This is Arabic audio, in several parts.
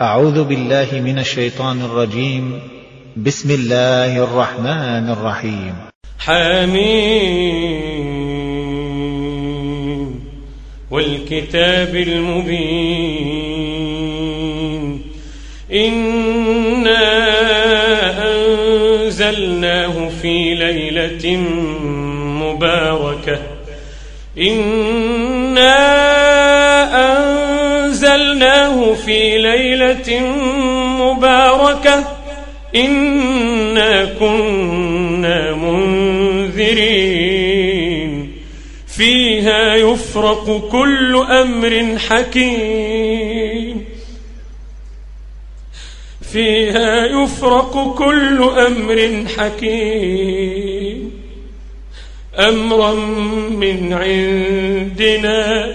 أعوذ بالله من الشيطان الرجيم. بسم الله الرحمن الرحيم. حميم. والكتاب المبين. إنا أنزلناه في ليلة مباركة. إنا أنزلناه في ليلة مباركة إنا كنا منذرين. فيها يفرق كل أمر حكيم. فيها يفرق كل أمر حكيم. أمرا من عندنا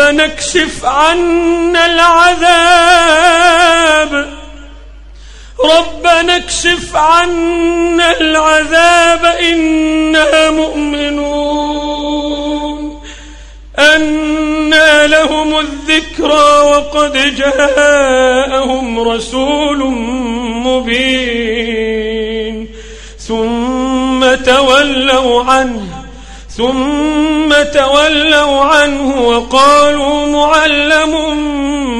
ربنا اكشف عنا العذاب. ربنا اكشف عنا العذاب إنا مؤمنون. أنى لهم الذكرى وقد جاءهم رسول مبين. ثم تولوا عنه ثم تولوا عنه وقالوا معلم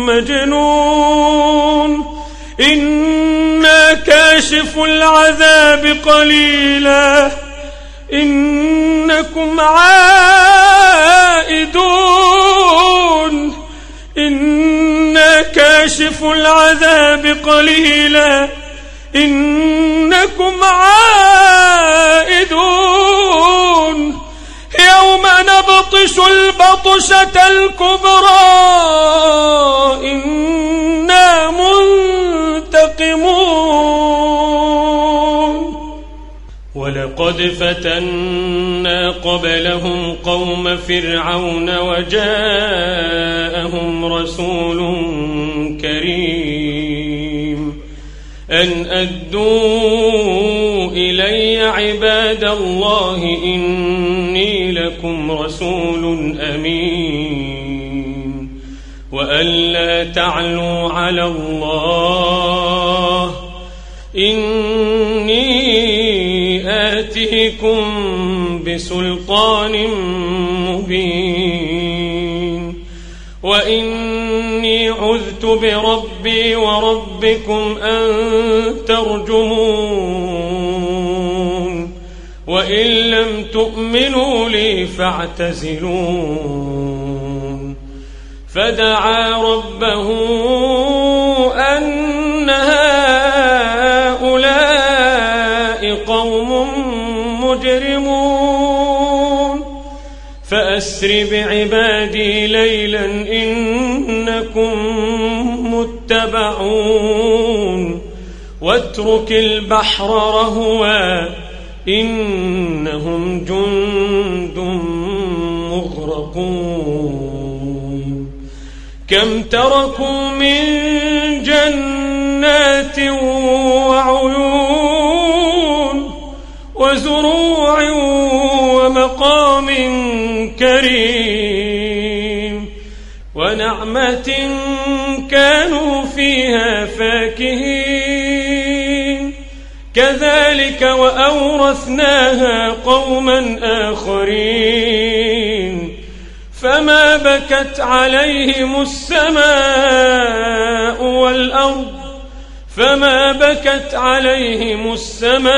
مجنون. إنا كاشف العذاب قليلا. إنكم عائدون. إنا كاشف العذاب قليلا. إنكم عائدون. البطشة الكبرى إنا منتقمون. ولقد فتنا قبلهم قوم فرعون وجاءهم رسول كريم. أن أدوا إلي عباد الله تعلوا على الله. إني آتيكم بسلطان مبين. وإني عذت بربي وربكم أن ترجمون. وإن لم تؤمنوا لي فاعتزلون. فدعا ربه أن هؤلاء قوم مجرمون. فأسر بعبادي ليلا إنكم متبعون. واترك البحر رهوا إنهم جند مغرقون. كم تركوا من جنات وعيون وزروع ومقام كريم ونعمة كانوا فيها فاكهين. كذلك وأورثناها قوما آخرين. فما بكت عليهم السماء والأرض فما بكت عليهم السماء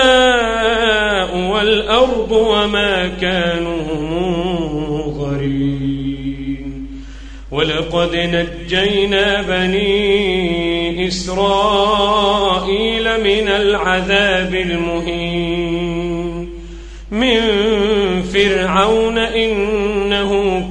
والأرض وما كانوا منظرين ولقد نجينا بني إسرائيل من العذاب المهين. من فرعون إنه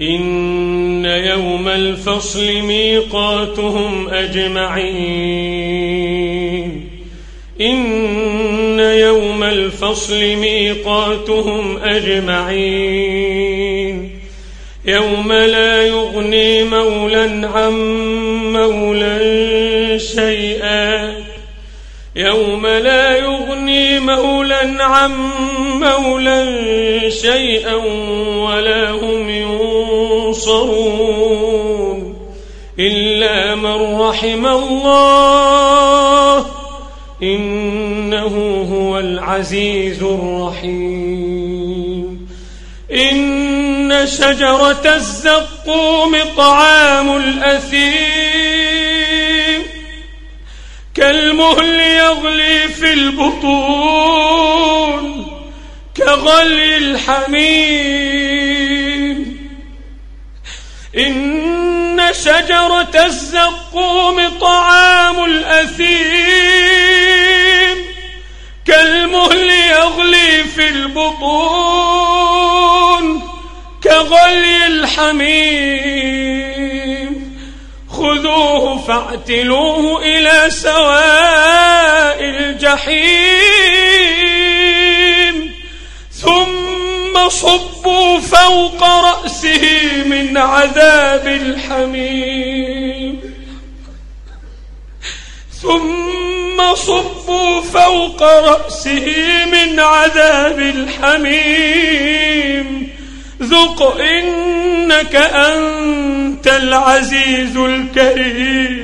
إن يوم الفصل ميقاتهم أجمعين. إن يوم الفصل ميقاتهم أجمعين. يوم لا يغني مولا عن مولا شيئا. يوم لا يغني مولا عن مولا شيئا ولا هم ينصرون إلا من رحم الله إنه هو العزيز الرحيم. إن شجرة الزقوم طعام الأثيم كالمهل يغلي في البطون كغلي الحميم. إن شجرة الزقوم طعام الأثيم. كالمهل يغلي في البطون كغلي الحميم. فاعتلوه إلى سواء الجحيم ثم صبوا فوق رأسه من عذاب الحميم ثم صبوا فوق رأسه من عذاب الحميم ذق إنك أنت العزيز الكريم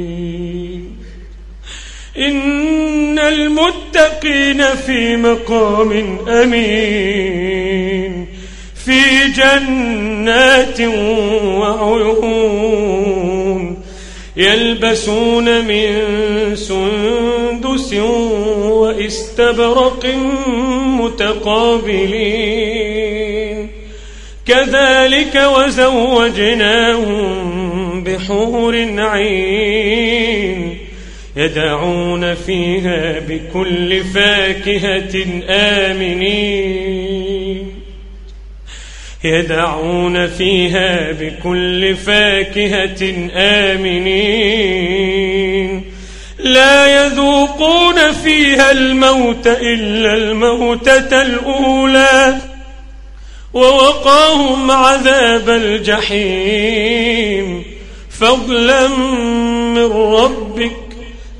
المتقين في مقام أمين في جنات وعيون يلبسون من سندس واستبرق متقابلين. كذلك وزوجناهم بحور عين يدعون فيها بكل فاكهة آمنين. يدعون فيها بكل فاكهة آمنين. لا يذوقون فيها الموت إلا الموتة الأولى. ووقاهم عذاب الجحيم. فضلا من ربك